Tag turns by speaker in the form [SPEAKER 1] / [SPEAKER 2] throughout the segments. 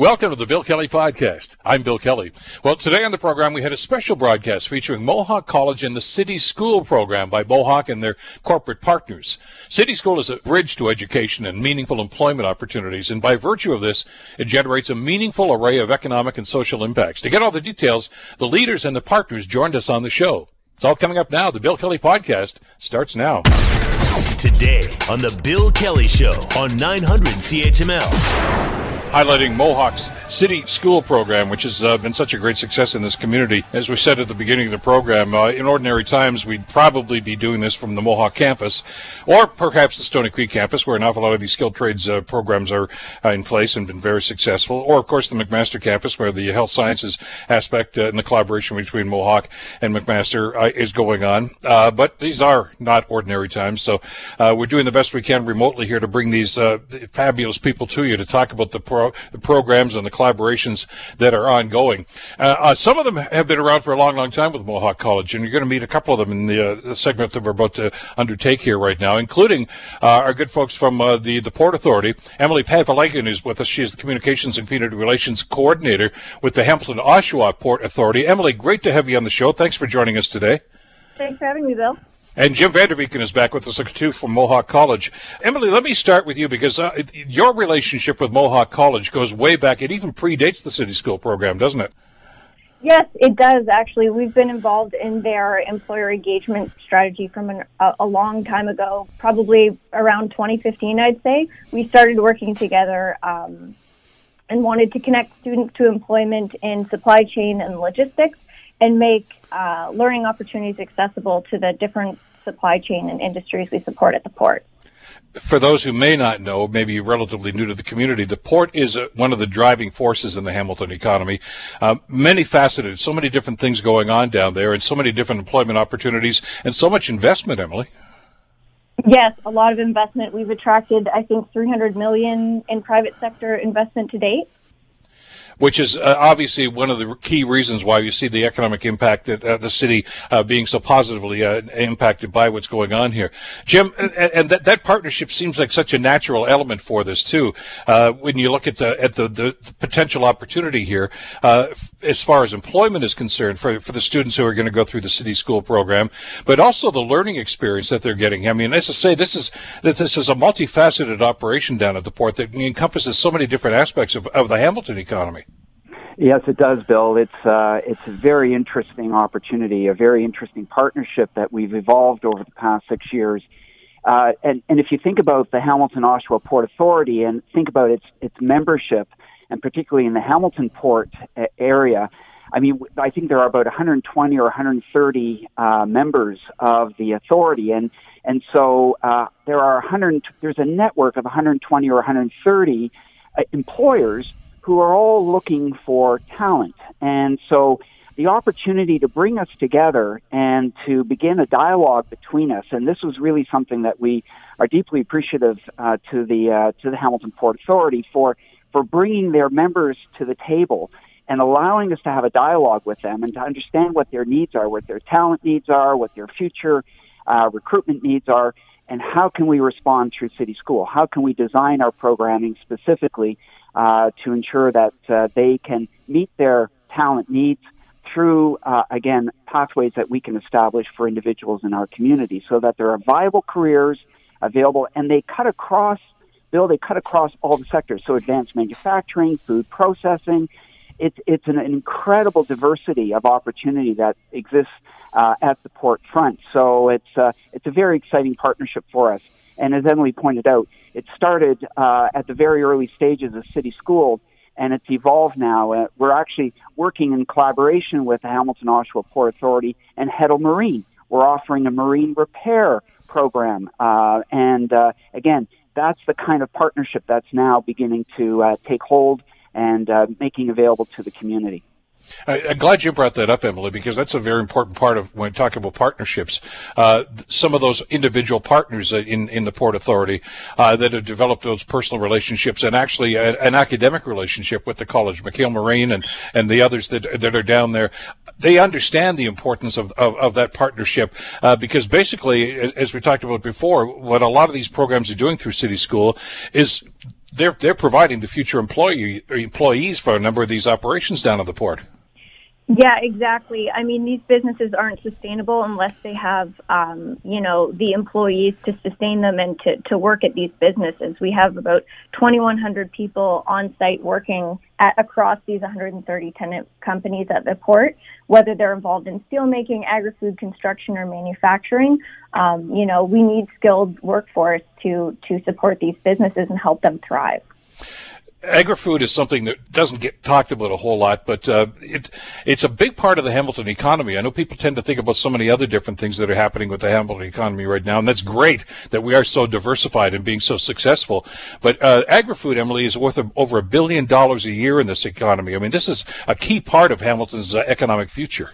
[SPEAKER 1] Welcome to the Bill Kelly Podcast. I'm Bill Kelly. Well, today on the program, we had a special broadcast featuring Mohawk College and the City School program by Mohawk and their corporate partners. City School is a bridge to education and meaningful employment opportunities, and by virtue of this, it generates a meaningful array of economic and social impacts. To get all the details, the leaders and the partners joined us on the show. It's all coming up now. The Bill Kelly Podcast starts now.
[SPEAKER 2] Today on the Bill Kelly Show on 900 CHML
[SPEAKER 1] highlighting Mohawk's City School program, which has uh, been such a great success in this community. As we said at the beginning of the program, uh, in ordinary times, we'd probably be doing this from the Mohawk campus, or perhaps the Stoney Creek campus, where an awful lot of these skilled trades uh, programs are uh, in place and been very successful, or of course the McMaster campus, where the health sciences aspect uh, and the collaboration between Mohawk and McMaster uh, is going on. but these are not ordinary times, so we're doing the best we can remotely here to bring these fabulous people to you to talk about the pro- the programs and the collaborations that are ongoing. Uh, uh, some of them have been around for a long, long time with Mohawk College, and you're going to meet a couple of them in the, uh, the segment that we're about to undertake here right now, including our good folks from the, the Port Authority. Emily Pavalagan is with us. She is the Communications and Community Relations Coordinator with the Hamilton Oshawa Port Authority. Emily, great to have you on the show. Thanks for joining us today.
[SPEAKER 3] Thanks for having me, Bill.
[SPEAKER 1] And Jim Vanderveken is back with us too from Mohawk College. Emily, let me start with you because uh, your relationship with Mohawk College goes way back. It even predates the City School program, doesn't it?
[SPEAKER 3] Yes, it does actually. We've been involved in their employer engagement strategy from an, a, a, long time ago, probably around 2015, I'd say. We started working together um, and wanted to connect students to employment in supply chain and logistics and make uh, learning opportunities accessible to the different supply chain and industries we support at the port.
[SPEAKER 1] For those who may not know, maybe relatively new to the community, the port is uh, one of the driving forces in the Hamilton economy. Uh, many faceted, so many different things going on down there, and so many different employment opportunities, and so much investment, Emily.
[SPEAKER 3] Yes, a lot of investment. We've attracted, I think, 300 million in private sector investment to date
[SPEAKER 1] which is uh, obviously one of the key reasons why you see the economic impact that uh, the city uh, being so positively uh, impacted by what's going on here. Jim, and, and, that, that partnership seems like such a natural element for this too. Uh, when you look at the at the, the, the potential opportunity here, uh, as far as employment is concerned, for for the students who are going to go through the city school program, but also the learning experience that they're getting. I mean, as I say, this is this is a multifaceted operation down at the port that encompasses so many different aspects of, of the Hamilton economy.
[SPEAKER 4] Yes, it does, Bill. It's uh, it's a very interesting opportunity, a very interesting partnership that we've evolved over the past six years. Uh, and, and if you think about the Hamilton Oshawa Port Authority and think about its its membership, and particularly in the Hamilton Port uh, area, I mean, I think there are about 120 or 130 uh, members of the authority, and and so uh, there are 100. There's a network of 120 or 130 uh, employers who are all looking for talent. And so the opportunity to bring us together and to begin a dialogue between us, and this was really something that we are deeply appreciative uh, to the uh, to the Hamilton Port Authority for for bringing their members to the table and allowing us to have a dialogue with them and to understand what their needs are, what their talent needs are, what their future uh, recruitment needs are, and how can we respond through City School? How can we design our programming specifically uh, to ensure that uh, they can meet their talent needs through, uh, again, pathways that we can establish for individuals in our community so that there are viable careers available and they cut across, Bill, they cut across all the sectors. So advanced manufacturing, food processing. It's, it's an, incredible diversity of opportunity that exists uh, at the port front. So it's, uh, it's a very exciting partnership for us. And as Emily pointed out, it started uh, at the very early stages of City School, and it's evolved now. Uh, we're actually working in collaboration with the Hamilton Oshawa Port Authority and Heddle Marine. We're offering a marine repair program, uh, and uh, again, that's the kind of partnership that's now beginning to uh, take hold and uh, making available to the community.
[SPEAKER 1] I'm glad you brought that up, Emily, because that's a very important part of when we talk about partnerships. Uh, some of those individual partners in, in the Port Authority uh, that have developed those personal relationships and actually a, an academic relationship with the college, McHale Marine and, and the others that, that are down there, they understand the importance of, of, of that partnership uh, because basically, as we talked about before, what a lot of these programs are doing through City School is they're they're providing the future employee employees for a number of these operations down at the port.
[SPEAKER 3] Yeah, exactly. I mean, these businesses aren't sustainable unless they have, um, you know, the employees to sustain them and to, to work at these businesses. We have about 2,100 people on site working at, across these 130 tenant companies at the port, whether they're involved in steelmaking, agri-food, construction, or manufacturing. Um, you know, we need skilled workforce to to support these businesses and help them thrive
[SPEAKER 1] agri-food is something that doesn't get talked about a whole lot, but uh, it, it's a big part of the Hamilton economy. I know people tend to think about so many other different things that are happening with the Hamilton economy right now, and that's great that we are so diversified and being so successful. But uh, agri-food, Emily, is worth a, over a billion dollars a year in this economy. I mean, this is a key part of Hamilton's uh, economic future.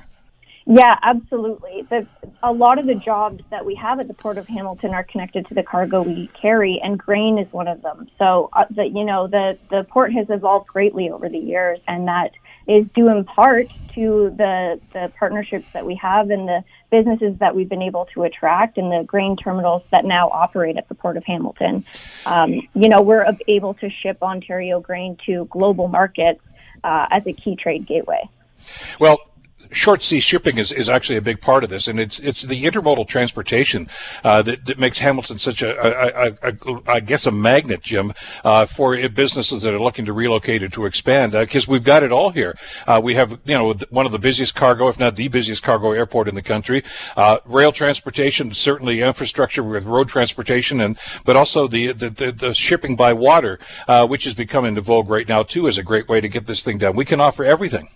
[SPEAKER 3] Yeah, absolutely. The, a lot of the jobs that we have at the Port of Hamilton are connected to the cargo we carry, and grain is one of them. So, uh, the, you know, the, the port has evolved greatly over the years, and that is due in part to the, the partnerships that we have and the businesses that we've been able to attract and the grain terminals that now operate at the Port of Hamilton. Um, you know, we're able to ship Ontario grain to global markets uh, as a key trade gateway.
[SPEAKER 1] Well, short sea shipping is, is actually a big part of this, and it's it's the intermodal transportation uh, that, that makes Hamilton such a, a, a, a I guess a magnet, Jim, uh, for businesses that are looking to relocate or to expand. Because uh, we've got it all here. Uh, we have you know one of the busiest cargo, if not the busiest cargo airport in the country. Uh, rail transportation, certainly infrastructure with road transportation, and but also the the, the, the shipping by water, uh, which is becoming into vogue right now too, is a great way to get this thing done. We can offer everything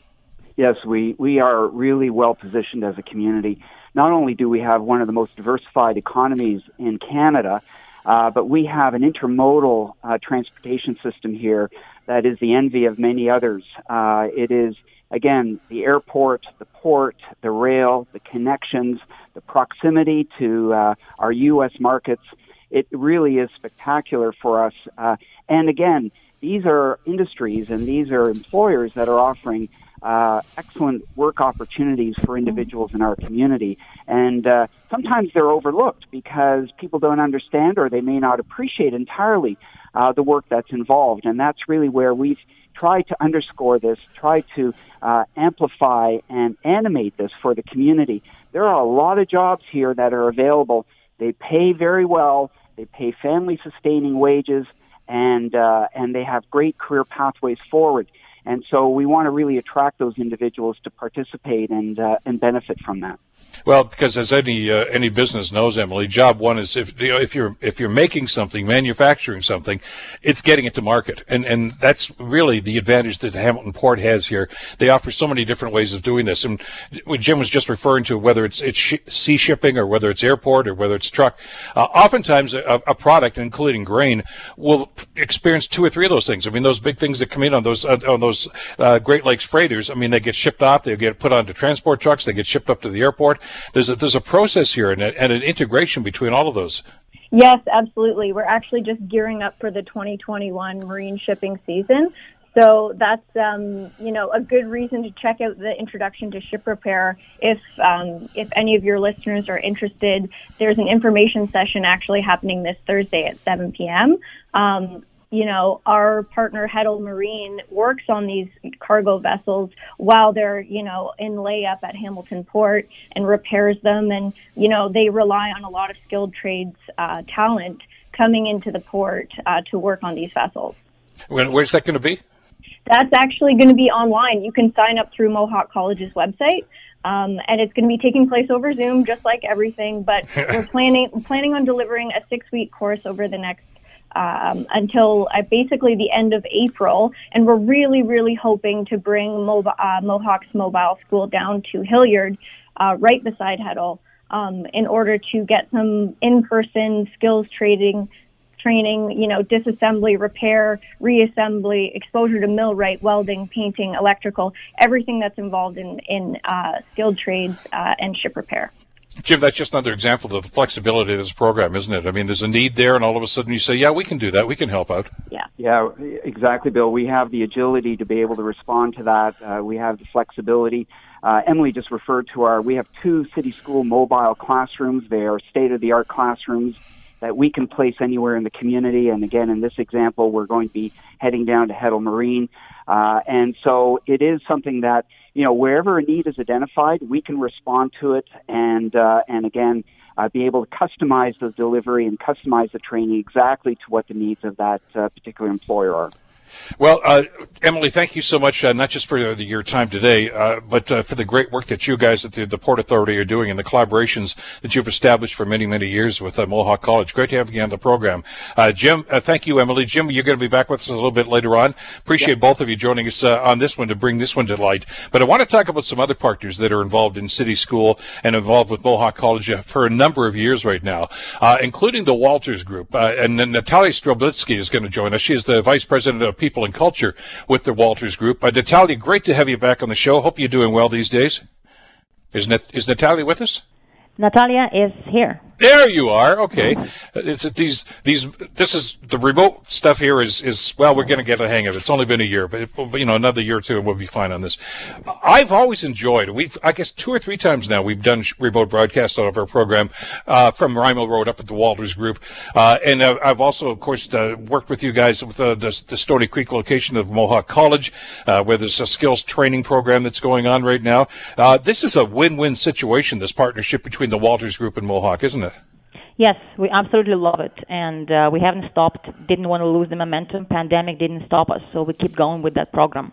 [SPEAKER 4] yes, we, we are really well positioned as a community. Not only do we have one of the most diversified economies in Canada, uh, but we have an intermodal uh, transportation system here that is the envy of many others. Uh, it is, again, the airport, the port, the rail, the connections, the proximity to uh, our U.S. markets. It really is spectacular for us. Uh, and again, these are industries and these are employers that are offering uh, excellent work opportunities for individuals in our community. And uh, sometimes they're overlooked because people don't understand or they may not appreciate entirely uh, the work that's involved. And that's really where we've tried to underscore this, try to uh, amplify and animate this for the community. There are a lot of jobs here that are available. They pay very well. They pay family sustaining wages and uh, and they have great career pathways forward. And so we want to really attract those individuals to participate and uh, and benefit from that.
[SPEAKER 1] Well, because as any uh, any business knows, Emily, job one is if you know, if you're if you're making something, manufacturing something, it's getting it to market, and and that's really the advantage that Hamilton Port has here. They offer so many different ways of doing this, and Jim was just referring to whether it's it's sh- sea shipping or whether it's airport or whether it's truck. Uh, oftentimes, a, a, product, including grain, will experience two or three of those things. I mean, those big things that come in on those on those uh, Great Lakes freighters. I mean, they get shipped off, they get put onto transport trucks, they get shipped up to the airport there's a, there's a process here and, a, and an integration between all of those.
[SPEAKER 3] Yes, absolutely. We're actually just gearing up for the 2021 marine shipping season. So that's um, you know a good reason to check out the introduction to ship repair. If um, if any of your listeners are interested, there's an information session actually happening this Thursday at 7 p.m. Um, you know, our partner Heddle Marine works on these cargo vessels while they're, you know, in layup at Hamilton Port and repairs them. And, you know, they rely on a lot of skilled trades uh, talent coming into the port uh, to work on these vessels.
[SPEAKER 1] Where's that going to be?
[SPEAKER 3] That's actually going to be online. You can sign up through Mohawk College's website. Um, and it's going to be taking place over Zoom, just like everything. But we're planning planning on delivering a six week course over the next um, until uh, basically the end of April. And we're really, really hoping to bring Mo- uh, Mohawk's mobile school down to Hillyard, uh, right beside Heddle, um, in order to get some in-person skills training, training, you know, disassembly, repair, reassembly, exposure to millwright, welding, painting, electrical, everything that's involved in, in uh, skilled trades uh, and ship repair.
[SPEAKER 1] Jim, that's just another example of the flexibility of this program, isn't it? I mean, there's a need there, and all of a sudden you say, "Yeah, we can do that. We can help out."
[SPEAKER 3] Yeah.
[SPEAKER 4] Yeah, exactly, Bill. We have the agility to be able to respond to that. Uh, we have the flexibility. Uh, Emily just referred to our. We have two city school mobile classrooms. They are state of the art classrooms that we can place anywhere in the community. And again, in this example, we're going to be heading down to Heddle Marine. Uh, and so it is something that, you know, wherever a need is identified, we can respond to it. And, uh, and again, uh, be able to customize the delivery and customize the training exactly to what the needs of that uh, particular employer are.
[SPEAKER 1] Well, uh, Emily, thank you so much, uh, not just for the, your time today, uh, but uh, for the great work that you guys at the, the, Port Authority are doing and the collaborations that you've established for many, many years with uh, Mohawk College. Great to have you on the program. Uh, Jim, thank you, Emily. Jim, you're going to be back with us a little bit later on. Appreciate both of you joining us on this one to bring this one to light. But I want to talk about some other partners that are involved in City School and involved with Mohawk College for a number of years right now, including the Walters Group. and Natalia Stroblitsky is going to join us. She is the Vice President of People and Culture with the Walters Group. Uh, Natalia, great to have you back on the show. Hope you're doing well these days. Is, Nat- is Natalia with us?
[SPEAKER 5] Natalia is here.
[SPEAKER 1] There you are. Okay, it's these these. This is the remote stuff. Here is is well, we're going to get a hang of it. It's only been a year, but it, you know, another year or two, and we'll be fine on this. I've always enjoyed. We've I guess two or three times now we've done remote broadcasts out of our program uh, from Rymal Road up at the Walters Group, uh, and I've also, of course, uh, worked with you guys with the, the Stoney Creek location of Mohawk College, uh, where there's a skills training program that's going on right now. Uh, this is a win-win situation. This partnership between the Walters Group in Mohawk, isn't it?
[SPEAKER 5] Yes, we absolutely love it, and uh, we haven't stopped. Didn't want to lose the momentum. Pandemic didn't stop us, so we keep going with that program.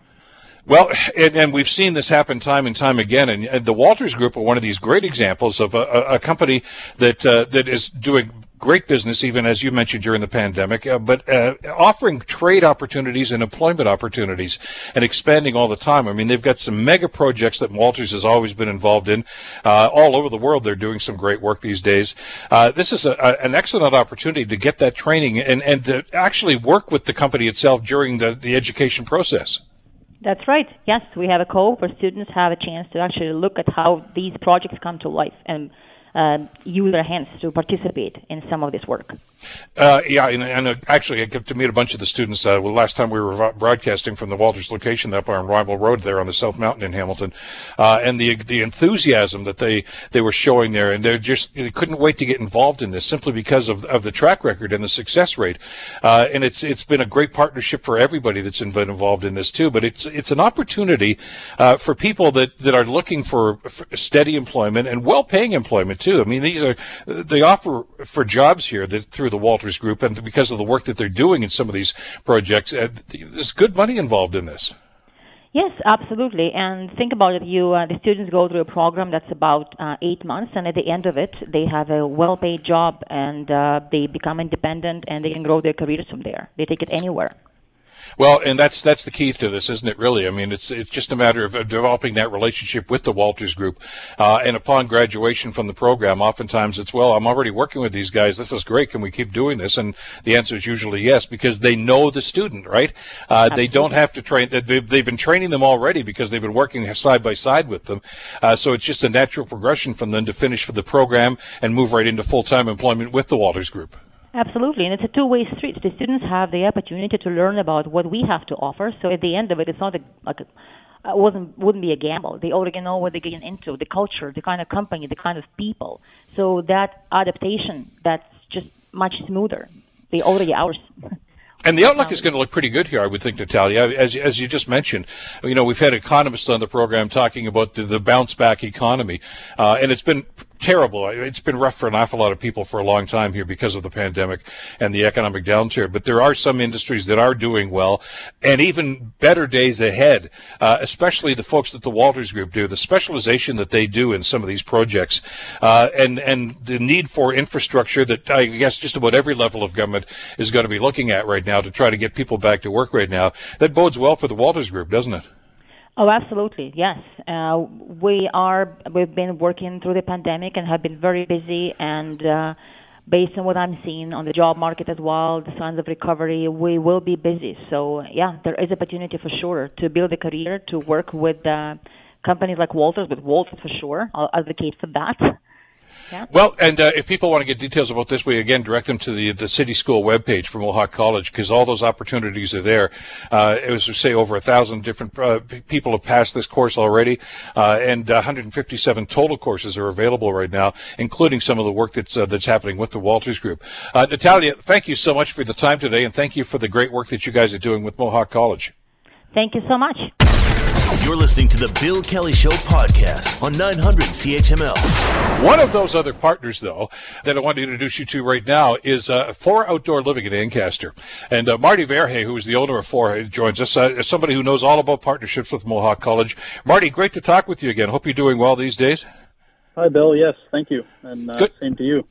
[SPEAKER 1] Well, and, and, we've seen this happen time and time again, and, and, the Walters Group are one of these great examples of a, a, a company that uh, that is doing great business, even as you mentioned during the pandemic, uh, but uh, offering trade opportunities and employment opportunities and expanding all the time. I mean, they've got some mega projects that Walters has always been involved in. Uh, all over the world, they're doing some great work these days. Uh, this is a, a, an excellent opportunity to get that training and, and to actually work with the company itself during the, the education process.
[SPEAKER 5] That's right. Yes, we have a call where students have a chance to actually look at how these projects come to life and uh, use their hands to participate in some of this work.
[SPEAKER 1] Uh, yeah, and, and uh, actually, I got to meet a bunch of the students. Uh, well, last time we were broadcasting from the Walters location up on Rymal Road there on the South Mountain in Hamilton, uh, and the the enthusiasm that they they were showing there, and they just they couldn't wait to get involved in this simply because of of the track record and the success rate. Uh, and it's it's been a great partnership for everybody that's been involved in this too. But it's it's an opportunity for people that that are looking for, for steady employment and well paying employment. I mean, these are they offer for jobs here that through the Walters Group, and because of the work that they're doing in some of these projects, uh, there's good money involved in this.
[SPEAKER 5] Yes, absolutely. And think about it. You, uh, the students go through a program that's about uh, eight months, and at the end of it, they have a well-paid job, and uh, they become independent, and they can grow their careers from there. They take it anywhere.
[SPEAKER 1] Well, and that's that's the key to this, isn't it? Really, I mean, it's it's just a matter of developing that relationship with the Walters Group, uh, and upon graduation from the program, oftentimes it's well, I'm already working with these guys. This is great. Can we keep doing this? And the answer is usually yes, because they know the student, right? Uh, they don't have to train. They've, they've been training them already because they've been working side by side with them. Uh, so it's just a natural progression from them to finish for the program and move right into full time employment with the Walters Group.
[SPEAKER 5] Absolutely, and it's a two-way street. The students have the opportunity to learn about what we have to offer. So at the end of it, it's not a, like a, wasn't wouldn't be a gamble. They already know what they're getting into, the culture, the kind of company, the kind of people. So that adaptation, that's just much smoother. They already ours.
[SPEAKER 1] And the outlook is going to look pretty good here, I would think, Natalia. As, as you just mentioned, you know, we've had economists on the program talking about the, the bounce back economy, uh, and it's been terrible. It's been rough for an awful lot of people for a long time here because of the pandemic and the economic downturn. But there are some industries that are doing well, and even better days ahead. Uh, especially the folks that the Walters Group do, the specialization that they do in some of these projects, uh, and and the need for infrastructure that I guess just about every level of government is going to be looking at right now to try to get people back to work right now. That bodes well for the Walters Group, doesn't it?
[SPEAKER 5] Oh, absolutely. Yes. Uh, we are, we've been working through the pandemic and have been very busy and, uh, based on what I'm seeing on the job market as well, the signs of recovery, we will be busy. So yeah, there is opportunity for sure to build a career, to work with, uh, companies like Walters, with Walters for sure. I'll advocate for that. Yeah.
[SPEAKER 1] Well, and uh, if people want to get details about this, we again direct them to the the city school webpage for Mohawk College because all those opportunities are there. Uh, it was say over a thousand different uh, people have passed this course already, uh, and 157 total courses are available right now, including some of the work that's uh, that's happening with the Walters Group. Uh, Natalia, thank you so much for the time today, and thank you for the great work that you guys are doing with Mohawk College.
[SPEAKER 5] Thank you so much.
[SPEAKER 2] You're listening to the Bill Kelly Show podcast on 900 CHML.
[SPEAKER 1] One of those other partners, though, that I want to introduce you to right now is uh, Fora Outdoor Living in Ancaster. And uh, Marty Verhey, who is the owner of Fora, joins us uh, somebody who knows all about partnerships with Mohawk College. Marty, great to talk with you again. Hope you're doing well these days.
[SPEAKER 6] Hi, Bill. Yes, thank you. And uh, same to you.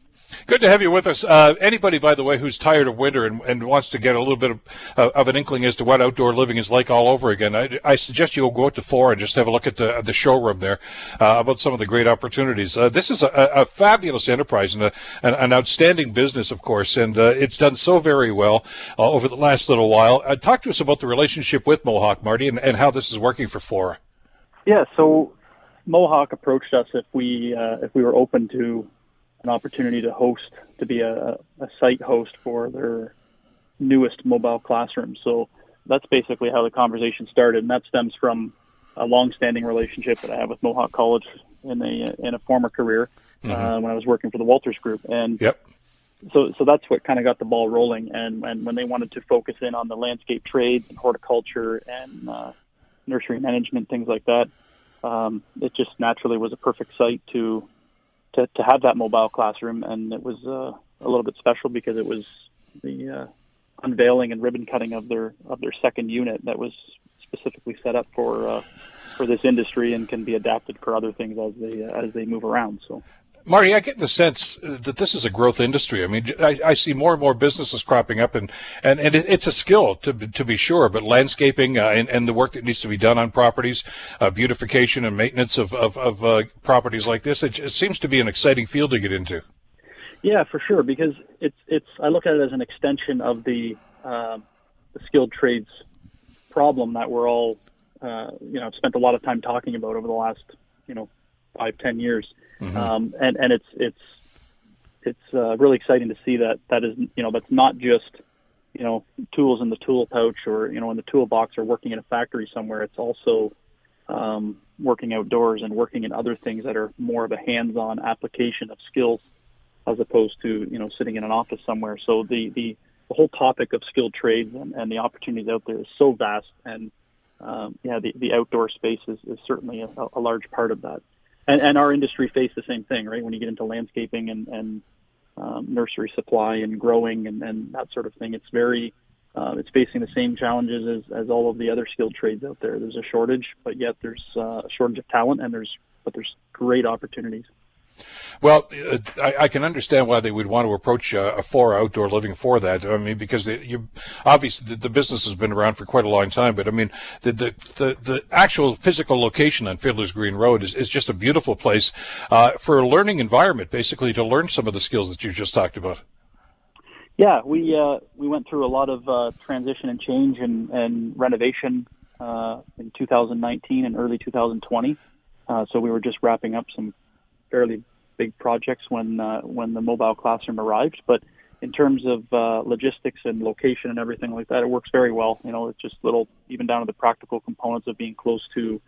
[SPEAKER 1] Good to have you with us. Uh, anybody, by the way, who's tired of winter and, and wants to get a little bit of, uh, of an inkling as to what outdoor living is like all over again, I, I suggest you go out to four and just have a look at the, the showroom there uh, about some of the great opportunities. Uh, this is a, a, fabulous enterprise and a, an, an outstanding business, of course, and uh, it's done so very well uh, over the last little while. talk to us about the relationship with Mohawk, Marty, and, and how this is working for Fora.
[SPEAKER 6] Yeah, so Mohawk approached us if we if we were open to an opportunity to host, to be a, a site host for their newest mobile classroom. So that's basically how the conversation started, and that stems from a long-standing relationship that I have with Mohawk College in a in a former career mm-hmm. uh, when I was working for the Walters Group, and
[SPEAKER 1] yep.
[SPEAKER 6] so so that's what kind of got the ball rolling. And and when they wanted to focus in on the landscape trades and horticulture and uh, nursery management, things like that, um, it just naturally was a perfect site to to, to have that mobile classroom, and it was uh, a little bit special because it was the uh, unveiling and ribbon cutting of their of their second unit that was specifically set up for uh, for this industry and can be adapted for other things as they uh, as they move around. So.
[SPEAKER 1] Marty, I get the sense that this is a growth industry. I mean, I, I see more and more businesses cropping up, and and, and it, it's a skill to to be sure. But landscaping uh, and, and the work that needs to be done on properties, uh, beautification and maintenance of of, of uh, properties like this, it, it, seems to be an exciting field to get into.
[SPEAKER 6] Yeah, for sure, because it's it's I look at it as an extension of the uh, the skilled trades problem that we're all uh, you know spent a lot of time talking about over the last you know five ten years Mm-hmm. Um, and and it's it's it's uh, really exciting to see that that is you know that's not just you know tools in the tool pouch or you know in the toolbox or working in a factory somewhere. It's also um, working outdoors and working in other things that are more of a hands-on application of skills as opposed to you know sitting in an office somewhere. So the the, the whole topic of skilled trades and, and the opportunities out there is so vast and um, yeah, the, the outdoor space is, is certainly a, a large part of that and, and our industry faced the same thing, right? When you get into landscaping and, and um, nursery supply and growing and, and that sort of thing, it's very uh, it's facing the same challenges as, as all of the other skilled trades out there. There's a shortage, but yet there's uh, a shortage of talent, and there's but there's great opportunities.
[SPEAKER 1] Well, uh, I, I, can understand why they would want to approach a Fora outdoor living for that. I mean, because they, you obviously the, the, business has been around for quite a long time, but I mean, the the, the, the actual physical location on Fiddler's Green Road is, is just a beautiful place uh, for a learning environment, basically to learn some of the skills that you just talked about.
[SPEAKER 6] Yeah, we uh, we went through a lot of uh, transition and change and, and renovation in 2019 and early 2020. so we were just wrapping up some fairly big projects when uh, when the mobile classroom arrived. But in terms of uh, logistics and location and everything like that, it works very well. You know, it's just little, even down to the practical components of being close to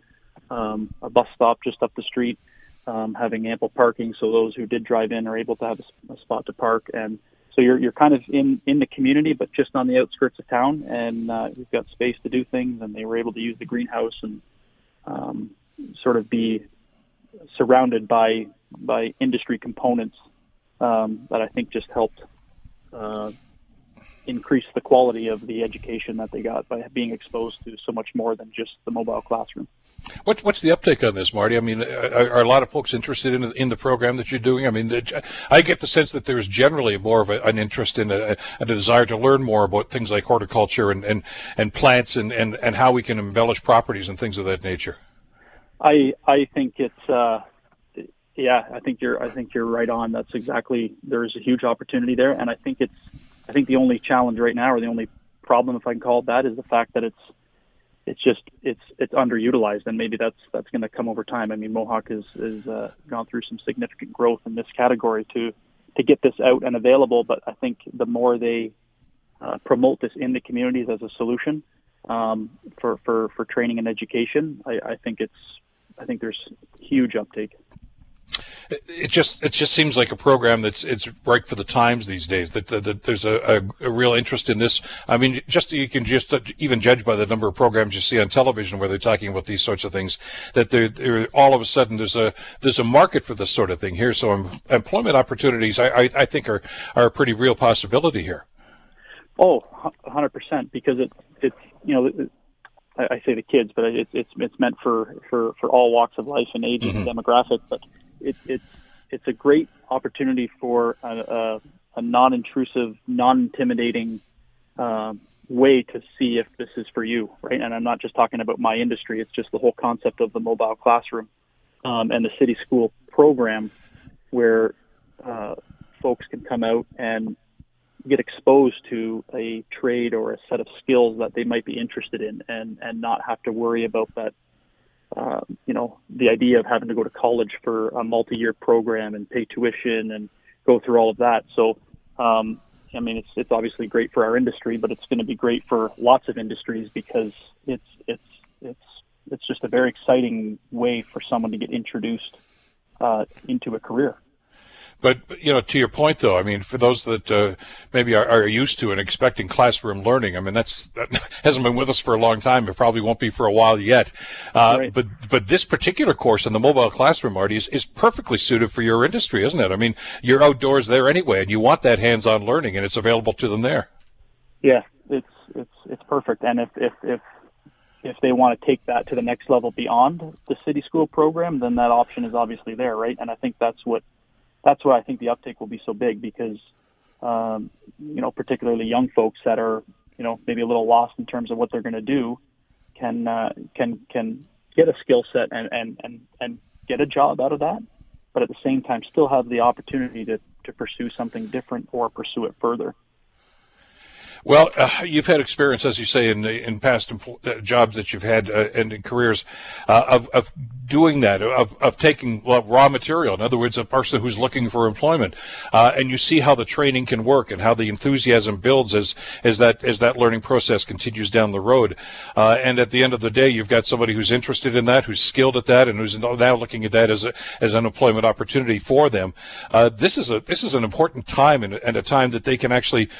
[SPEAKER 6] um, a bus stop just up the street, um, having ample parking, so those who did drive in are able to have a, a spot to park. And so you're you're kind of in in the community, but just on the outskirts of town, and uh, you've got space to do things. And they were able to use the greenhouse and um, sort of be surrounded by by industry components um, that I think just helped uh, increase the quality of the education that they got by being exposed to so much more than just the mobile classroom.
[SPEAKER 1] What, what's the uptake on this, Marty? I mean, are, are, a lot of folks interested in in the program that you're doing? I mean, the, I get the sense that there's generally more of a, an interest in a, a, desire to learn more about things like horticulture and, and, and plants and, and, and how we can embellish properties and things of that nature.
[SPEAKER 6] I I think it's uh, yeah, I think you're I think you're right on. That's exactly there's a huge opportunity there, and I think it's I think the only challenge right now, or the only problem, if I can call it that, is the fact that it's it's just it's it's underutilized, and maybe that's that's going to come over time. I mean, Mohawk has has uh, gone through some significant growth in this category to to get this out and available. But I think the more they uh, promote this in the communities as a solution um, for, for for training and education, I, I think it's I think there's huge uptake
[SPEAKER 1] it just it just seems like a program that's it's right for the times these days. That, that, that there's a, a, a, real interest in this. I mean, just you can just uh, even judge by the number of programs you see on television where they're talking about these sorts of things. That they're, they're all of a sudden there's a there's a market for this sort of thing here. So employment opportunities, I, I, I think, are are a pretty real possibility here.
[SPEAKER 6] Oh, 100 percent. Because it's it's you know. I, say the kids, but it's it's it's meant for for for all walks of life and age mm-hmm. and demographic. But it, it's it's a great opportunity for a, a, a non-intrusive, non-intimidating uh, way to see if this is for you, right? And I'm not just talking about my industry; it's just the whole concept of the mobile classroom um, and the city school program, where uh, folks can come out and get exposed to a trade or a set of skills that they might be interested in, and and not have to worry about that uh, you know, the idea of having to go to college for a multi-year program and pay tuition and go through all of that. So, um, I mean, it's it's obviously great for our industry, but it's going to be great for lots of industries because it's it's it's it's just a very exciting way for someone to get introduced uh, into a career.
[SPEAKER 1] But you know, to your point, though, I mean, for those that uh, maybe are, are, used to and expecting classroom learning, I mean, that's that hasn't been with us for a long time. It probably won't be for a while yet. Uh, right. But but this particular course in the mobile classroom, Marty, is, is perfectly suited for your industry, isn't it? I mean, you're outdoors there anyway, and you want that hands-on learning, and it's available to them there.
[SPEAKER 6] Yeah, it's it's it's perfect. And if if if if they want to take that to the next level beyond the city school program, then that option is obviously there, right? And I think that's what that's why I think the uptake will be so big because, um, you know, particularly young folks that are, you know, maybe a little lost in terms of what they're going to do, can uh, can can get a skill set and, and and and get a job out of that, but at the same time still have the opportunity to to pursue something different or pursue it further.
[SPEAKER 1] Well, uh, you've had experience, as you say, in in past empl- uh, jobs that you've had uh, and in careers uh, of of doing that, of of taking raw material. In other words, a person who's looking for employment, uh, and you see how the training can work and how the enthusiasm builds as as that as that learning process continues down the road. Uh, and at the end of the day, you've got somebody who's interested in that, who's skilled at that, and who's now looking at that as a, as an employment opportunity for them. this is a this is an important time and, and a time that they can actually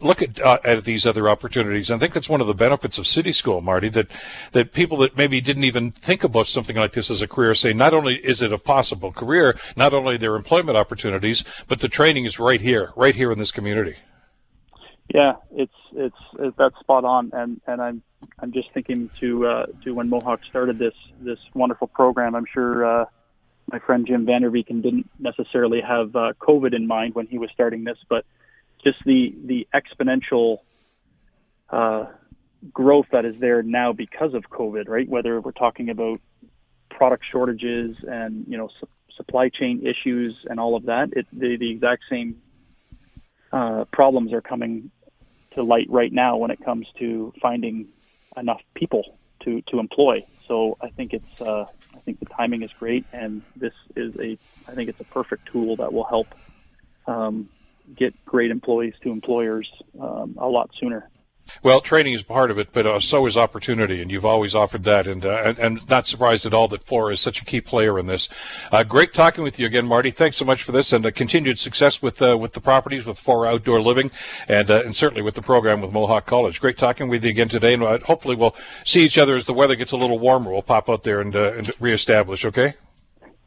[SPEAKER 1] look at at these other opportunities. I think that's one of the benefits of City School, Marty, that, that people that maybe didn't even think about something like this as a career say not only is it a possible career, not only their employment opportunities, but the training is right here, right here in this community.
[SPEAKER 6] Yeah, it's it's, it's that's spot on, and and I'm I'm just thinking to uh, to when Mohawk started this this wonderful program. I'm sure uh, my friend Jim Vanderveken didn't necessarily have uh, COVID in mind when he was starting this, but just the the exponential uh, growth that is there now because of COVID, right? Whether we're talking about product shortages and you know su- supply chain issues and all of that, it, the the exact same uh, problems are coming to light right now when it comes to finding enough people to to employ. So I think it's uh, I think the timing is great, and this is a I think it's a perfect tool that will help um, get great employees to employers um, a lot sooner.
[SPEAKER 1] Well, training is part of it, but uh, so is opportunity, and you've always offered that, and, uh, and, and not surprised at all that Flora is such a key player in this. Uh, great talking with you again, Marty. Thanks so much for this, and uh, continued success with uh, with the properties with Flora Outdoor Living, and uh, and certainly with the program with Mohawk College. Great talking with you again today, and hopefully we'll see each other as the weather gets a little warmer. We'll pop out there and, and reestablish. Okay.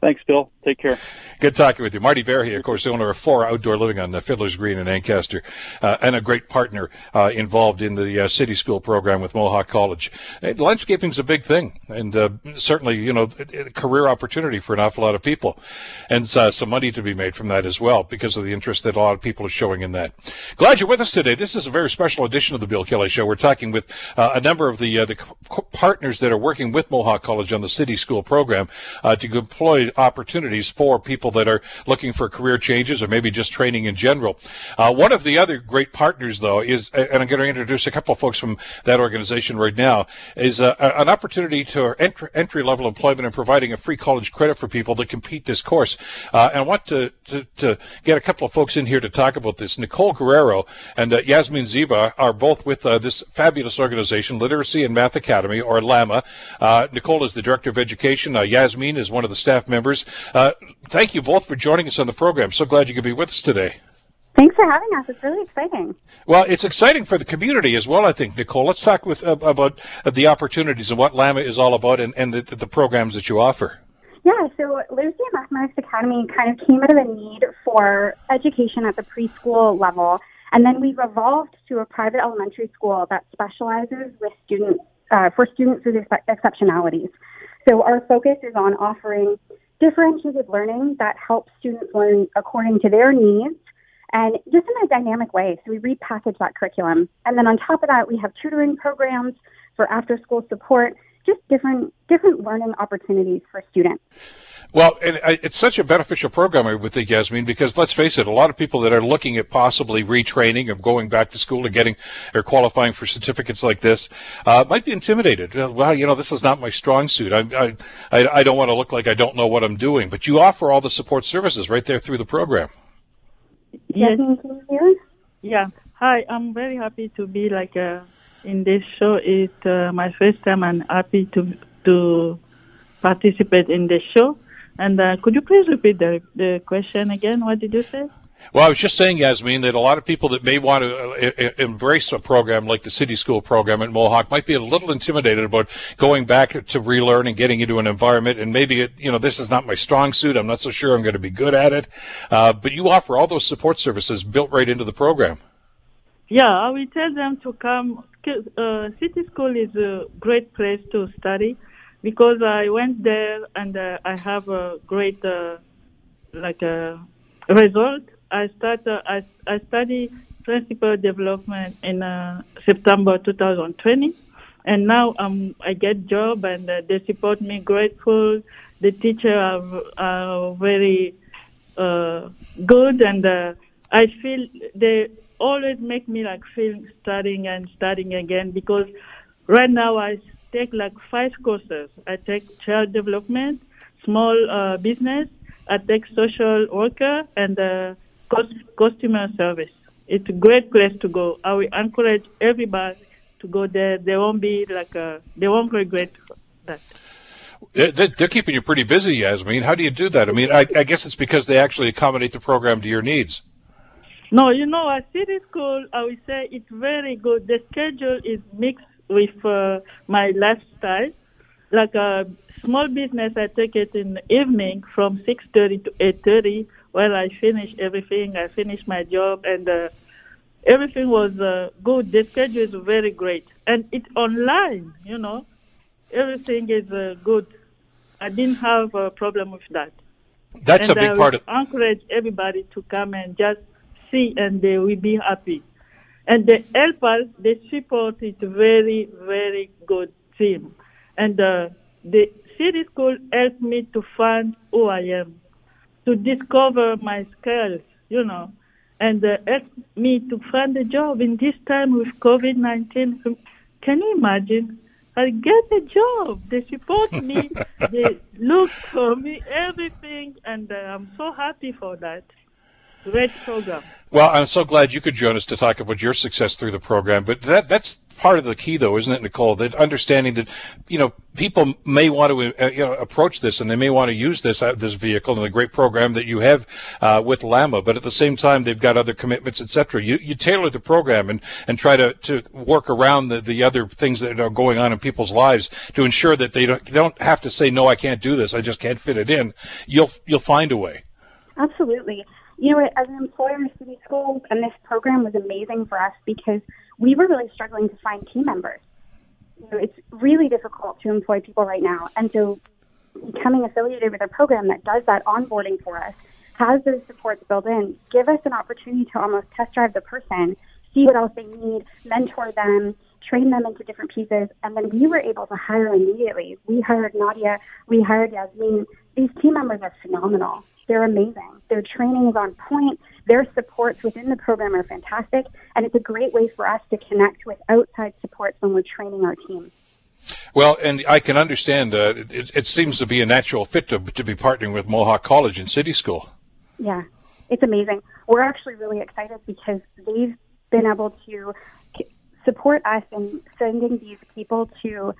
[SPEAKER 6] Thanks, Bill. Take care.
[SPEAKER 1] Good talking with you. Marty Verhey, of course, the owner of Flora Outdoor Living on the Fiddler's Green in Ancaster, uh, and a great partner uh, involved in the uh, city school program with Mohawk College. Landscaping is a big thing, and uh, certainly, you know, a career opportunity for an awful lot of people, and uh, some money to be made from that as well because of the interest that a lot of people are showing in that. Glad you're with us today. This is a very special edition of the Bill Kelly Show. We're talking with uh, a number of the the partners that are working with Mohawk College on the city school program to employ opportunities for people that are looking for career changes or maybe just training in general. Uh, one of the other great partners, though, is, and I'm going to introduce a couple of folks from that organization right now, is uh, an opportunity to entry level employment and providing a free college credit for people that compete this course. Uh, and I want to, to, to, get a couple of folks in here to talk about this. Nicole Guerrero and uh, Yasmin Ziba are both with uh, this fabulous organization, Literacy and Math Academy, or LAMA. Uh, Nicole is the director of education. Yasmin is one of the staff members. Thank you both for joining us on the program. So glad you could be with us today.
[SPEAKER 7] Thanks for having us. It's really exciting.
[SPEAKER 1] Well, it's exciting for the community as well, I think, Nicole. Let's talk with uh, about uh, the opportunities and what LAMA is all about and, and the, the, programs that you offer.
[SPEAKER 7] Yeah, so Literacy and Mathematics Academy kind of came out of a need for education at the preschool level, and then we've evolved to a private elementary school that specializes with students uh, for students with exceptionalities. So our focus is on offering differentiated learning that helps students learn according to their needs and just in a dynamic way. So we repackage that curriculum. And then on top of that, we have tutoring programs for after school support, just different, different learning opportunities for students.
[SPEAKER 1] Well, it's such a beneficial program, I would think, Yasmin, because let's face it, a lot of people that are looking at possibly retraining or going back to school and getting or qualifying for certificates like this uh, might be intimidated. Well, you know, this is not my strong suit. I, I, I don't want to look like I don't know what I'm doing. But you offer all the support services right there through the program.
[SPEAKER 7] Yes.
[SPEAKER 8] Yeah. Hi, I'm very happy to be like uh, in this show. It's uh, my first time. I'm happy to to participate in the show. And uh, could you please repeat the the question again? What did you say?
[SPEAKER 1] Well, I was just saying, Yasmin, that a lot of people that may want to uh, embrace a program like the City School program at Mohawk might be a little intimidated about going back to relearn and getting into an environment. And maybe, it, you know, this is not my strong suit. I'm not so sure I'm going to be good at it. Uh, but you offer all those support services built right into the program.
[SPEAKER 8] Yeah, I will tell them to come. Uh, City School is a great place to study because I went there and uh, I have a great, uh, like, a result I start. Uh, I I study principal development in uh, September 2020, and now um I get job and uh, they support me. Grateful. The teacher are, are very uh, good, and uh, I feel they always make me like feel studying and studying again because right now I take like five courses. I take child development, small uh, business. I take social worker and uh, customer service. It's a great place to go. I will encourage everybody to go there. They won't be like a, they won't regret that.
[SPEAKER 1] They're keeping you pretty busy, Yasmin. How do you do that? I mean, I, I guess it's because they actually accommodate the program to your needs.
[SPEAKER 8] No, you know, at City School, I would say it's very good. The schedule is mixed with uh, my lifestyle. Like a small business, I take it in the evening from 6.30 to 8.30 well, I finish everything. I finish my job, and uh, everything was uh, good. The schedule is very great, and it's online. You know, everything is uh, good. I didn't have a problem with that.
[SPEAKER 1] That's
[SPEAKER 8] and
[SPEAKER 1] a big
[SPEAKER 8] I
[SPEAKER 1] part of.
[SPEAKER 8] Encourage everybody to come and just see, and they will be happy. And the helpers, they support is very, very good team, and uh, the city school helped me to find who I am to discover my skills, you know, and uh, help me to find a job in this time with COVID 19. Can you imagine? I get a job. They support me. they look for me, everything, and uh, I'm so happy for that. Great program.
[SPEAKER 1] Well, I'm so glad you could join us to talk about your success through the program. But that that's part of the key, though, isn't it, Nicole? That understanding that you know people may want to uh, you know approach this and they may want to use this uh, this vehicle and the great program that you have uh, with Lama, but at the same time they've got other commitments, etc. You you tailor the program and and try to to work around the the other things that are going on in people's lives to ensure that they don't don't have to say no, I can't do this, I just can't fit it in. You'll you'll find a way.
[SPEAKER 7] Absolutely you know, as an employer in City School, and this program was amazing for us because we were really struggling to find team members. You know, it's really difficult to employ people right now. And so becoming affiliated with a program that does that onboarding for us, has those supports built in, give us an opportunity to almost test drive the person, see what else they need, mentor them, train them into different pieces, and then we were able to hire immediately. We hired Nadia, we hired Yasmin. These team members are phenomenal. They're amazing. Their training is on point. Their supports within the program are fantastic, and it's a great way for us to connect with outside supports when we're training our team.
[SPEAKER 1] Well, and I can understand. Uh, it, it, seems to be a natural fit to, to be partnering with Mohawk College and City School.
[SPEAKER 7] Yeah, it's amazing. We're actually really excited because they've been able to support us in sending these people to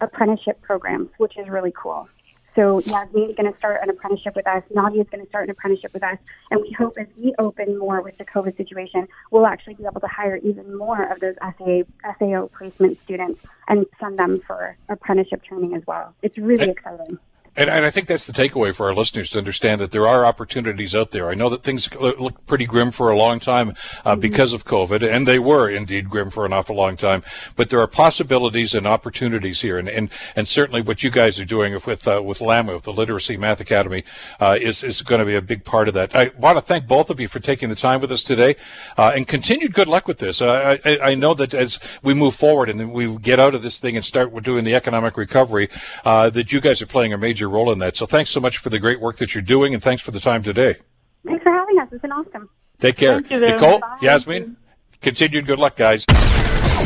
[SPEAKER 7] apprenticeship programs, which is really cool. So Yasmin is going to start an apprenticeship with us. Nadia is going to start an apprenticeship with us. And we hope as we open more with the COVID situation, we'll actually be able to hire even more of those SA, SAO placement students and send them for apprenticeship training as well. It's really exciting.
[SPEAKER 1] And, and, I think that's the takeaway for our listeners to understand that there are opportunities out there. I know that things look pretty grim for a long time uh, mm-hmm. because of COVID, and they were indeed grim for an awful long time. But there are possibilities and opportunities here, and and, and certainly what you guys are doing with uh, with LAMA, with the Literacy Math Academy, uh, is is going to be a big part of that. I want to thank both of you for taking the time with us today, uh, and continued good luck with this. I, I know that as we move forward and we get out of this thing and start doing the economic recovery, uh, that you guys are playing a major role in that. So thanks so much for the great work that you're doing, and thanks for the time today.
[SPEAKER 7] Thanks for having us. It's been awesome.
[SPEAKER 1] Take care. Nicole, Bye. Yasmin, continued good luck, guys.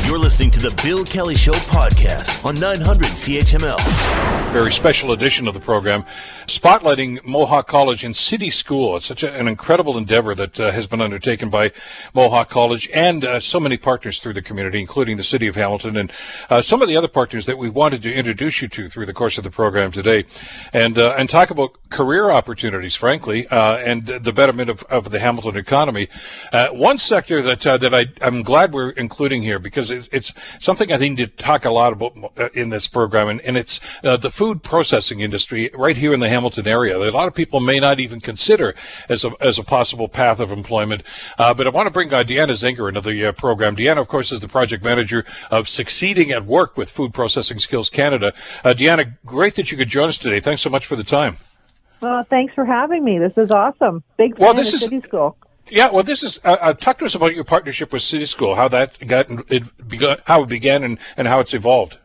[SPEAKER 2] You're listening to the Bill Kelly Show podcast on 900 CHML.
[SPEAKER 1] Very special edition of the program, spotlighting Mohawk College and City School. It's such a, an incredible endeavor that uh, has been undertaken by Mohawk College and uh, so many partners through the community, including the City of Hamilton and uh, some of the other partners that we wanted to introduce you to through the course of the program today, and uh, and talk about career opportunities, frankly, uh, and the betterment of, of the Hamilton economy. Uh, one sector that that I, I'm glad we're including here because it's, it's something I think to talk a lot about uh, in this program, and, and it's uh, the food processing industry right here in the Hamilton area. That a lot of people may not even consider as a as a possible path of employment. Uh, but I want to bring uh, Deanna Zinger into the uh, program. Deanna, of course, is the project manager of Succeeding at Work with Food Processing Skills Canada. Uh, Deanna, great that you could join us today. Thanks so much for the time.
[SPEAKER 9] Well, thanks for having me. This is awesome. Big fan well, this of is, City School.
[SPEAKER 1] Yeah, well, this is uh, uh, talk to us about your partnership with City School, how that got it how it began, and, and how it's evolved.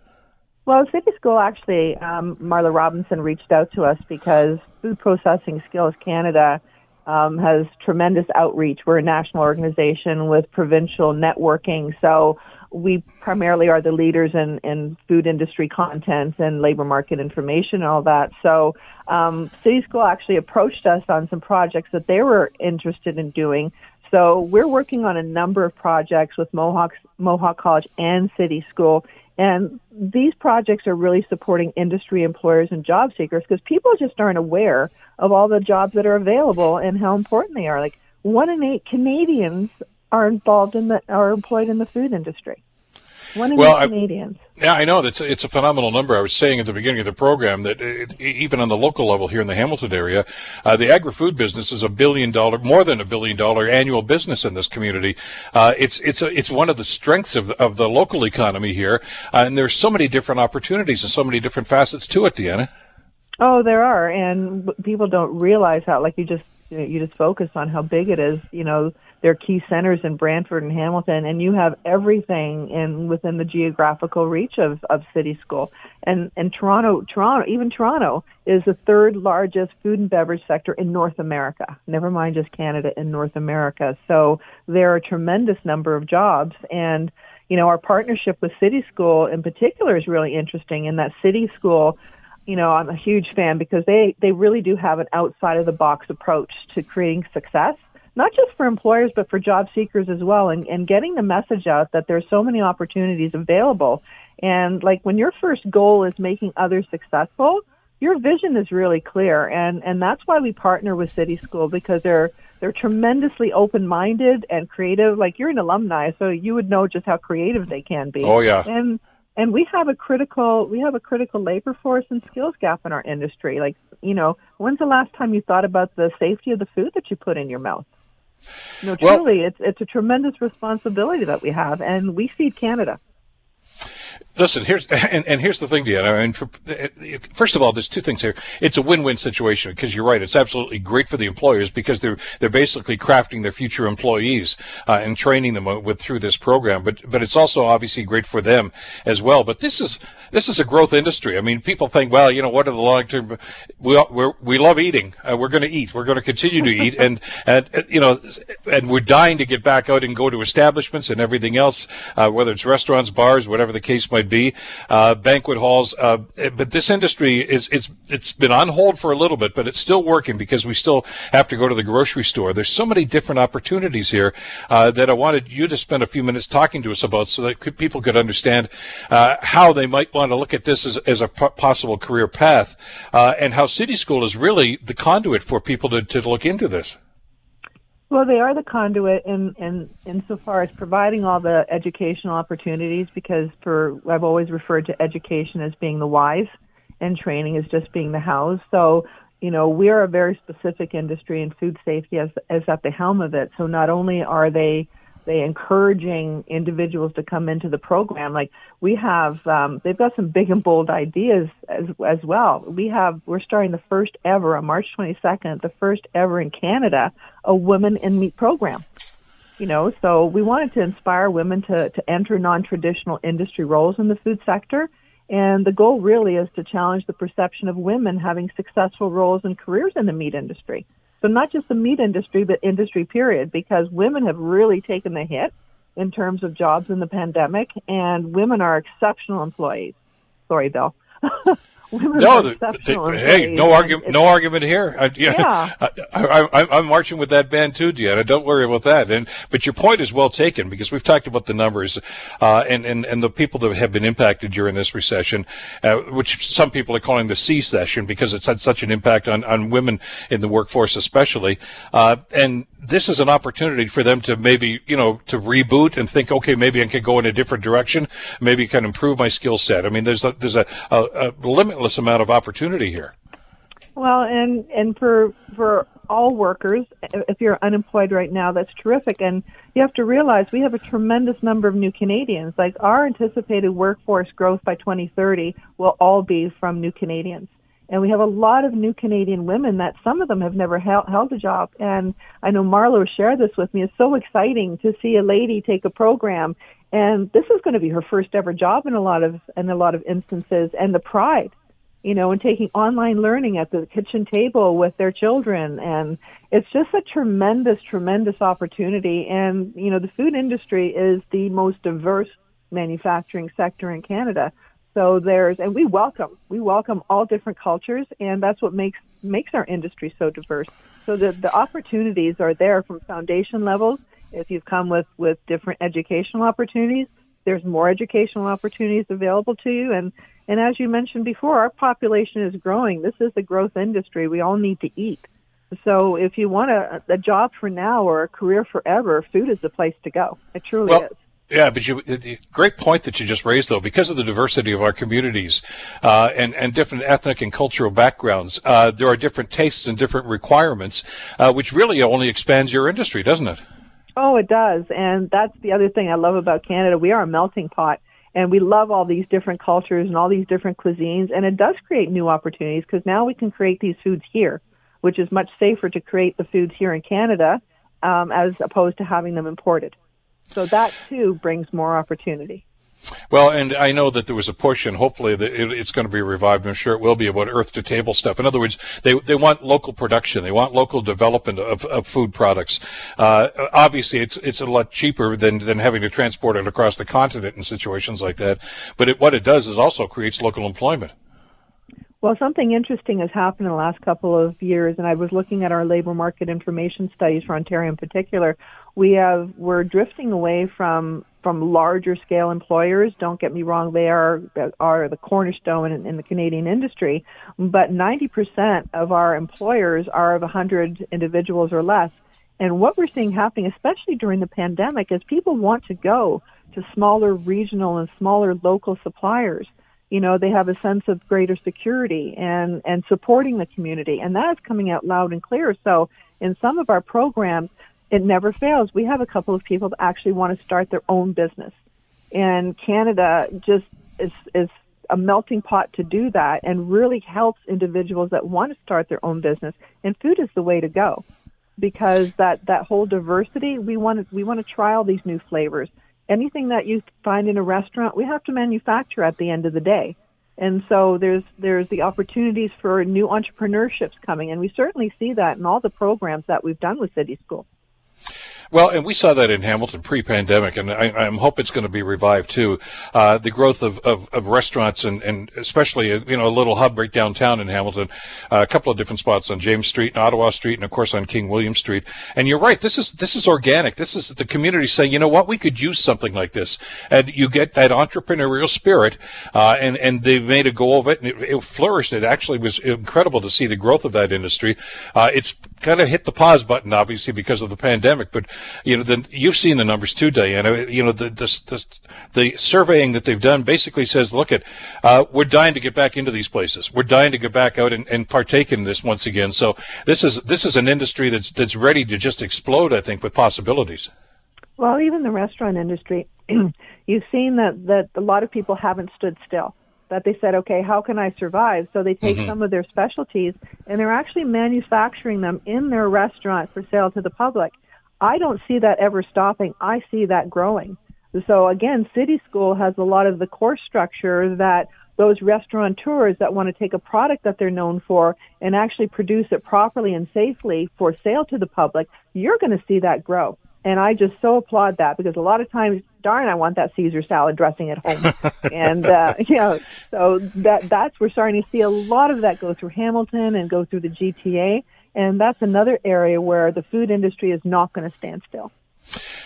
[SPEAKER 9] Well, City School actually, um, Marla Robinson reached out to us because Food Processing Skills Canada um, has tremendous outreach. We're a national organization with provincial networking, so we primarily are the leaders in, in food industry content and labor market information and all that. So um, City School actually approached us on some projects that they were interested in doing. So we're working on a number of projects with Mohawk, Mohawk College and City School. And these projects are really supporting industry employers and job seekers because people just aren't aware of all the jobs that are available and how important they are. Like one in eight Canadians are involved in the are employed in the food industry. One in well, eight Canadians.
[SPEAKER 1] I, yeah, I know. It's it's a phenomenal number. I was saying at the beginning of the program that it, even on the local level here in the Hamilton area, uh, the agri-food business is a billion dollar, more than a billion dollar annual business in this community. Uh, it's it's a, it's one of the strengths of the, of the local economy here, uh, and there's so many different opportunities and so many different facets to it, Deanna.
[SPEAKER 9] Oh, there are, and people don't realize how. Like you just you just focus on how big it is. You know, there are key centers in Brantford and Hamilton, and you have everything in within the geographical reach of, of City School. And and Toronto, Toronto, even Toronto is the third largest food and beverage sector in North America. Never mind just Canada in North America. So there are a tremendous number of jobs and you know, our partnership with City School in particular is really interesting in that City School you know, I'm a huge fan because they, they really do have an outside of the box approach to creating success, not just for employers, but for job seekers as well, and, and getting the message out that there's so many opportunities available. And like when your first goal is making others successful, your vision is really clear. And, and that's why we partner with City School because they're, they're tremendously open-minded and creative. Like you're an alumni, so you would know just how creative they can be.
[SPEAKER 1] Oh yeah.
[SPEAKER 9] And and we have a critical we have a critical labor force and skills gap in our industry like you know when's the last time you thought about the safety of the food that you put in your mouth know truly well, it's it's a tremendous responsibility that we have and we feed canada
[SPEAKER 1] Listen, here's and, and here's the thing, Deanna. I mean, for, first of all, there's two things here. It's a win-win situation because you're right. It's absolutely great for the employers because they're they're basically crafting their future employees uh, and training them with through this program. But but it's also obviously great for them as well. But this is this is a growth industry. I mean, people think, well, you know, what are the long term? We we we love eating. Uh, we're going to eat. We're going to continue to eat, and and uh, you know, and we're dying to get back out and go to establishments and everything else, uh, whether it's restaurants, bars, whatever the case might be, uh, banquet halls. Uh, but this industry is it's it's been on hold for a little bit, but it's still working because we still have to go to the grocery store. There's so many different opportunities here uh, that I wanted you to spend a few minutes talking to us about, so that could, people could understand how they might want to look at this as, as a p- possible career path, uh, and how City School is really the conduit for people to, to look into this.
[SPEAKER 9] Well, they are the conduit in, in insofar as providing all the educational opportunities because for I've always referred to education as being the whys and training as just being the hows. So, you know, we are a very specific industry and food safety is, is at the helm of it. So not only are they they encouraging individuals to come into the program. Like we have, um, they've got some big and bold ideas as as well. We have, we're starting the first ever on March 22nd, the first ever in Canada, a women in meat program. You know, so we wanted to inspire women to to enter non-traditional industry roles in the food sector. And the goal really is to challenge the perception of women having successful roles and careers in the meat industry. So not just the meat industry, but industry period, because women have really taken the hit in terms of jobs in the pandemic, and women are exceptional employees. Sorry, Bill.
[SPEAKER 1] no, the, the, hey, no argument, no argument here. I, yeah, yeah. I, am marching with that band too, Deanna. Don't worry about that. And but your point is well taken because we've talked about the numbers uh, and, and and the people that have been impacted during this recession, uh, which some people are calling the C session because it's had such an impact on on women in the workforce, especially. Uh, and this is an opportunity for them to maybe, you know, to reboot and think, okay, maybe I can go in a different direction. Maybe I can improve my skill set. I mean, there's a, there's a, a, a limitless amount of opportunity here.
[SPEAKER 9] Well, and and for for all workers, if you're unemployed right now, that's terrific. And you have to realize we have a tremendous number of new Canadians. Like our anticipated workforce growth by 2030 will all be from new Canadians. And we have a lot of new Canadian women that some of them have never held, held a job. And I know Marlo shared this with me. It's so exciting to see a lady take a program, and this is going to be her first ever job in a lot of in a lot of instances. And the pride, you know, and taking online learning at the kitchen table with their children, and it's just a tremendous, tremendous opportunity. And you know, the food industry is the most diverse manufacturing sector in Canada. So there's, and we welcome, we welcome all different cultures, and that's what makes makes our industry so diverse. So the the opportunities are there from foundation levels. If you've come with with different educational opportunities, there's more educational opportunities available to you. And and as you mentioned before, our population is growing. This is a growth industry. We all need to eat. So if you want a, a job for now or a career forever, food is the place to go. It truly
[SPEAKER 1] well,
[SPEAKER 9] is.
[SPEAKER 1] Yeah, but you, great point that you just raised, though, because of the diversity of our communities uh, and and different ethnic and cultural backgrounds, uh, there are different tastes and different requirements, uh, which really only expands your industry, doesn't it?
[SPEAKER 9] Oh, it does, and that's the other thing I love about Canada. We are a melting pot, and we love all these different cultures and all these different cuisines, and it does create new opportunities because now we can create these foods here, which is much safer to create the foods here in Canada um, as opposed to having them imported. So that too brings more opportunity.
[SPEAKER 1] Well, and I know that there was a push, and hopefully it's going to be revived. I'm sure it will be about earth to table stuff. In other words, they they want local production, they want local development of, of food products. Uh, obviously, it's it's a lot cheaper than than having to transport it across the continent in situations like that. But it, what it does is also creates local employment.
[SPEAKER 9] Well, something interesting has happened in the last couple of years, and I was looking at our labor market information studies for Ontario in particular. We have we're drifting away from from larger scale employers. Don't get me wrong; they are are the cornerstone in, in the Canadian industry. But 90% of our employers are of 100 individuals or less. And what we're seeing happening, especially during the pandemic, is people want to go to smaller regional and smaller local suppliers you know they have a sense of greater security and and supporting the community and that is coming out loud and clear so in some of our programs it never fails we have a couple of people that actually want to start their own business and canada just is is a melting pot to do that and really helps individuals that want to start their own business. And food is the way to go because that, that whole diversity, we want to, we want to trial these new flavors. Anything that you find in a restaurant, we have to manufacture at the end of the day. And so there's there's the opportunities for new entrepreneurships coming, and we certainly see that in all the programs that we've done with City School.
[SPEAKER 1] Well, and we saw that in Hamilton pre-pandemic, and I, I hope it's going to be revived too. Uh, the growth of, of, of, restaurants and, and especially you know a little hub right downtown in Hamilton, uh, a couple of different spots on James Street and Ottawa Street, and of course on King William Street. And you're right, this is this is organic. This is the community saying, you know what, we could use something like this, and you get that entrepreneurial spirit, uh, and and they made a go of it, and it, it, flourished. It actually was incredible to see the growth of that industry. Uh, it's kind of hit the pause button, obviously because of the pandemic, but you know, the, you've seen the numbers too, Diana. You know, the, the, the, the surveying that they've done basically says, look at, uh, we're dying to get back into these places. We're dying to get back out and, and partake in this once again. So this is, this is an industry that's, that's ready to just explode, I think, with possibilities.
[SPEAKER 9] Well, even the restaurant industry, you've seen that, that a lot of people haven't stood still that they said, okay, how can I survive? So they take mm-hmm. some of their specialties and they're actually manufacturing them in their restaurant for sale to the public. I don't see that ever stopping. I see that growing. So again, City School has a lot of the course structure that those restaurateurs that want to take a product that they're known for and actually produce it properly and safely for sale to the public, you're going to see that grow. And I just so applaud that because a lot of times, darn, I want that Caesar salad dressing at home. and, uh, you know, so that, that's, we're starting to see a lot of that go through Hamilton and go through the GTA. And that's another area where the food industry is not going to stand still.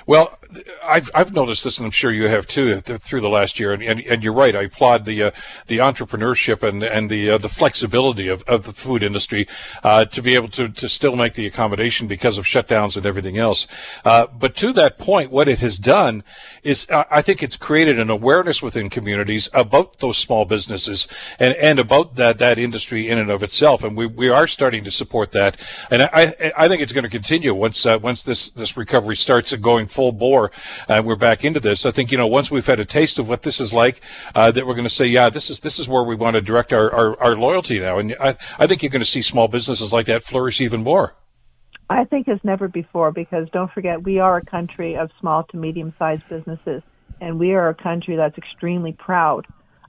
[SPEAKER 1] Well, I've I've noticed this, and I'm sure you have too, through the last year. And, and, and you're right. I applaud the uh, the entrepreneurship and and the uh, the flexibility of, of the food industry uh, to be able to, to still make the accommodation because of shutdowns and everything else. Uh, but to that point, what it has done is I think it's created an awareness within communities about those small businesses and, and about that that industry in and of itself. And we, we are starting to support that. And I I think it's going to continue once uh, once this this recovery starts going full bore, and uh, we're back into this. I think you know once we've had a taste of what this is like, uh, that we're going to say, yeah, this is this is where we want to direct our, our, our loyalty now. And I, I think you're going to see small businesses like that flourish even more.
[SPEAKER 9] I think as never before because don't forget we are a country of small to medium sized businesses and we are a country that's extremely proud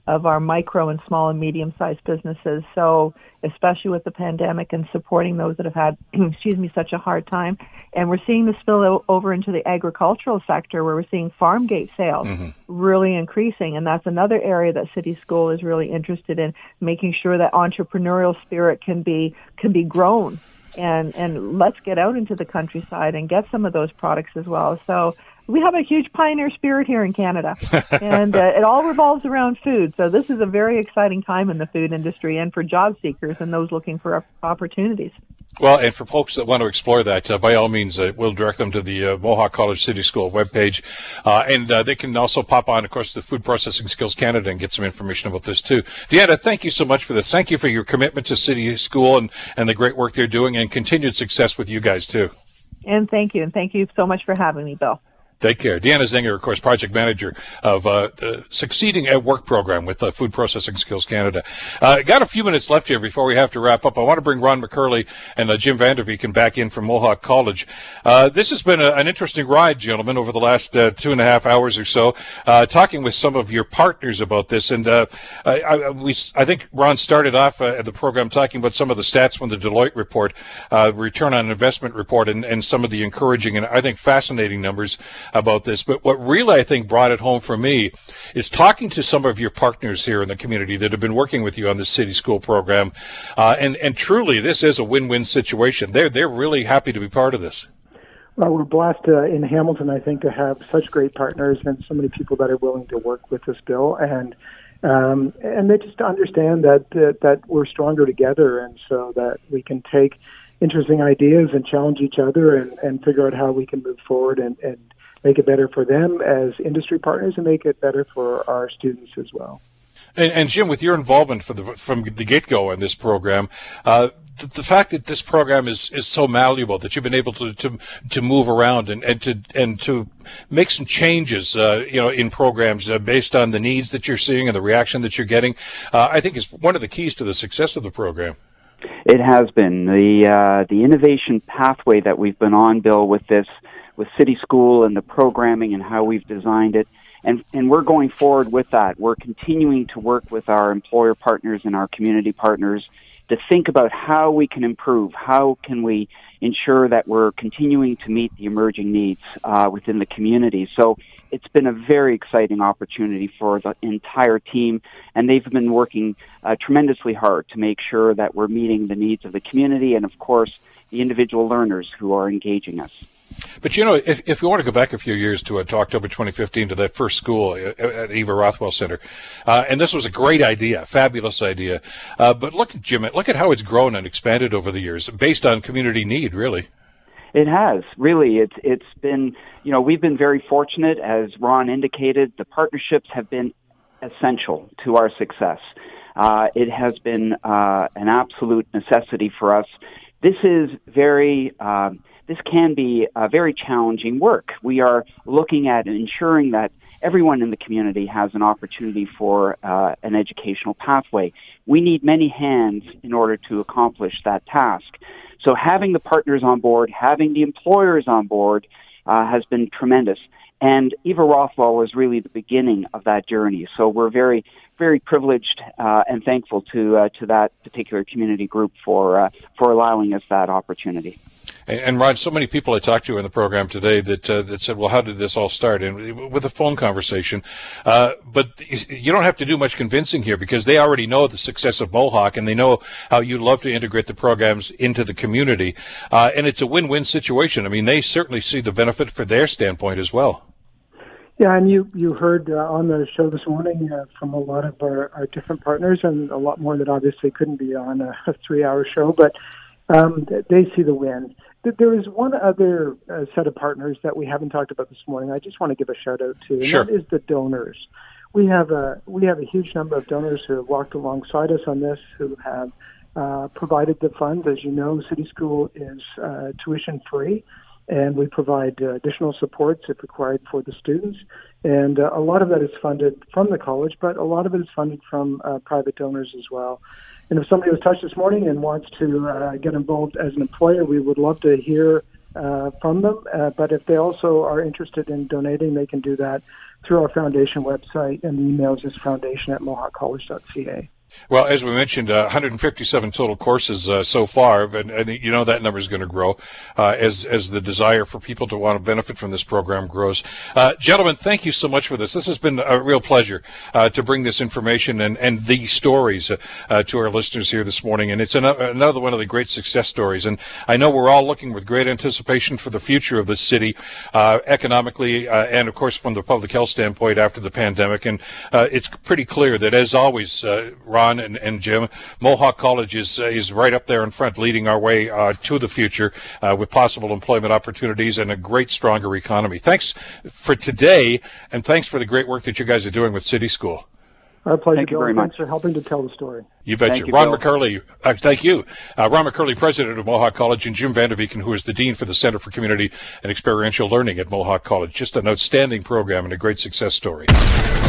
[SPEAKER 9] of our micro and small and medium sized businesses. So, especially with the pandemic and supporting those that have had, excuse me, such a hard time. And we're seeing this spill over into the agricultural sector where we're seeing farm gate sales mm-hmm. really increasing. And that's another area that City School is really interested in making sure that entrepreneurial spirit can be, can be grown. And, and let's get out into the countryside and get some of those products as well. So we have a huge pioneer spirit here in Canada, and uh, it all revolves around food. So this is a very exciting time in the food industry, and for job seekers and those looking for opportunities.
[SPEAKER 1] Well, and for folks that want to explore that, uh, by all means, uh, we'll direct them to the uh, Mohawk College City School webpage. Uh, and uh, they can also pop on, of course, the Food Processing Skills Canada and get some information about this too. Deanna, thank you so much for this. Thank you for your commitment to City School and, and the great work they're doing and continued success with you guys too.
[SPEAKER 9] And thank you. And thank you so much for having me, Bill.
[SPEAKER 1] Take care. Deanna Zinger, of course, project manager of uh, the Succeeding at Work program with uh, Food Processing Skills Canada. Uh, got a few minutes left here before we have to wrap up. I want to bring Ron McKerlie and uh, Jim Vanderbeeken back in from Mohawk College. Uh, this has been a, an interesting ride, gentlemen, over the last uh, two and a half hours or so, talking with some of your partners about this. And I, I, we, I think Ron started off the program talking about some of the stats from the Deloitte report, return on investment report, and, and some of the encouraging and I think fascinating numbers about this. But what really I think brought it home for me is talking to some of your partners here in the community that have been working with you on the city school program, uh, and and truly this is a win-win situation. They're they're really happy to be part of this.
[SPEAKER 10] Well, we're blessed uh, in Hamilton, I think, to have such great partners and so many people that are willing to work with this bill, and um, and they just understand that, that that we're stronger together, and so that we can take interesting ideas and challenge each other and, and figure out how we can move forward and, and make it better for them as industry partners and make it better for our students as well.
[SPEAKER 1] And, and Jim, with your involvement the, from the get go in this program, uh, the, the, fact that this program is, is so malleable that you've been able to to, to move around and, and to and to make some changes, uh, you know, in programs uh, based on the needs that you're seeing and the reaction that you're getting, uh, I think is one of the keys to the success of the program.
[SPEAKER 4] It has been the uh, the innovation pathway that we've been on, Bill, with this with City School and the programming and how we've designed it. And, and we're going forward with that. We're continuing to work with our employer partners and our community partners to think about how we can improve, how can we ensure that we're continuing to meet the emerging needs uh, within the community. So it's been a very exciting opportunity for the entire team, and they've been working uh, tremendously hard to make sure that we're meeting the needs of the community and, of course, the individual learners who are engaging us.
[SPEAKER 1] But you know, if, if you want to go back a few years to, uh, to October 2015 to that first school at, at Eva Rothwell Center, uh, and this was a great idea, fabulous idea. Uh, but look at Jim, look at how it's grown and expanded over the years, based on community need, really.
[SPEAKER 4] It has really. It's it's been you know we've been very fortunate, as Ron indicated. The partnerships have been essential to our success. Uh, it has been uh, an absolute necessity for us. This is very. Um, this can be very challenging work. We are looking at ensuring that everyone in the community has an opportunity for uh, an educational pathway. We need many hands in order to accomplish that task. So having the partners on board, having the employers on board, uh, has been tremendous. And Eva Rothwell was really the beginning of that journey. So we're very, very privileged uh, and thankful to uh, to that particular community group for uh, for allowing us that opportunity.
[SPEAKER 1] And, and Rod, so many people I talked to in the program today that uh, that said, "Well, how did this all start?" And with a phone conversation, uh, but you don't have to do much convincing here because they already know the success of Mohawk and they know how you love to integrate the programs into the community, uh, and it's a win-win situation. I mean, they certainly see the benefit for their standpoint as well.
[SPEAKER 10] Yeah, and you you heard uh, on the show this morning uh, from a lot of our, our different partners, and a lot more that obviously couldn't be on a, a three-hour show, but um, they see the win. There is one other uh, set of partners that we haven't talked about this morning. I just want to give a shout out to, and
[SPEAKER 1] sure.
[SPEAKER 10] that is the donors. We have a we have a huge number of donors who have walked alongside us on this, who have uh, provided the funds. As you know, City School is uh, tuition free, and we provide uh, additional supports if required for the students. And uh, a lot of that is funded from the college, but a lot of it is funded from uh, private donors as well. And if somebody was touched this morning and wants to uh, get involved as an employer, we would love to hear uh, from them. Uh, but if they also are interested in donating, they can do that through our foundation website, and the email is foundation at mohawkcollege.ca.
[SPEAKER 1] Well, as we mentioned, uh, 157 total courses uh, so far, and, and, you know that number is going to grow uh, as as the desire for people to want to benefit from this program grows. Uh, gentlemen, thank you so much for this. This has been a real pleasure uh, to bring this information and and these stories uh, to our listeners here this morning. And it's another, another one of the great success stories. And I know we're all looking with great anticipation for the future of this city, economically and of course from the public health standpoint after the pandemic. And it's pretty clear that as always. Ron and, and Jim. Mohawk College is uh, is right up there in front, leading our way uh, to the future uh, with possible employment opportunities and a great, stronger economy. Thanks for today, and thanks for the great work that you guys are doing with City School.
[SPEAKER 10] Our pleasure,
[SPEAKER 4] Thank you very
[SPEAKER 10] Thanks
[SPEAKER 4] much.
[SPEAKER 10] for helping to tell the story.
[SPEAKER 1] You betcha.
[SPEAKER 4] Thank you,
[SPEAKER 1] Ron
[SPEAKER 4] Bill.
[SPEAKER 1] McKerlie, uh, thank you. Uh, Ron McKerlie, president of Mohawk College, and Jim Vanderbeeken, who is the dean for the Center for Community and Experiential Learning at Mohawk College. Just an outstanding program and a great success story.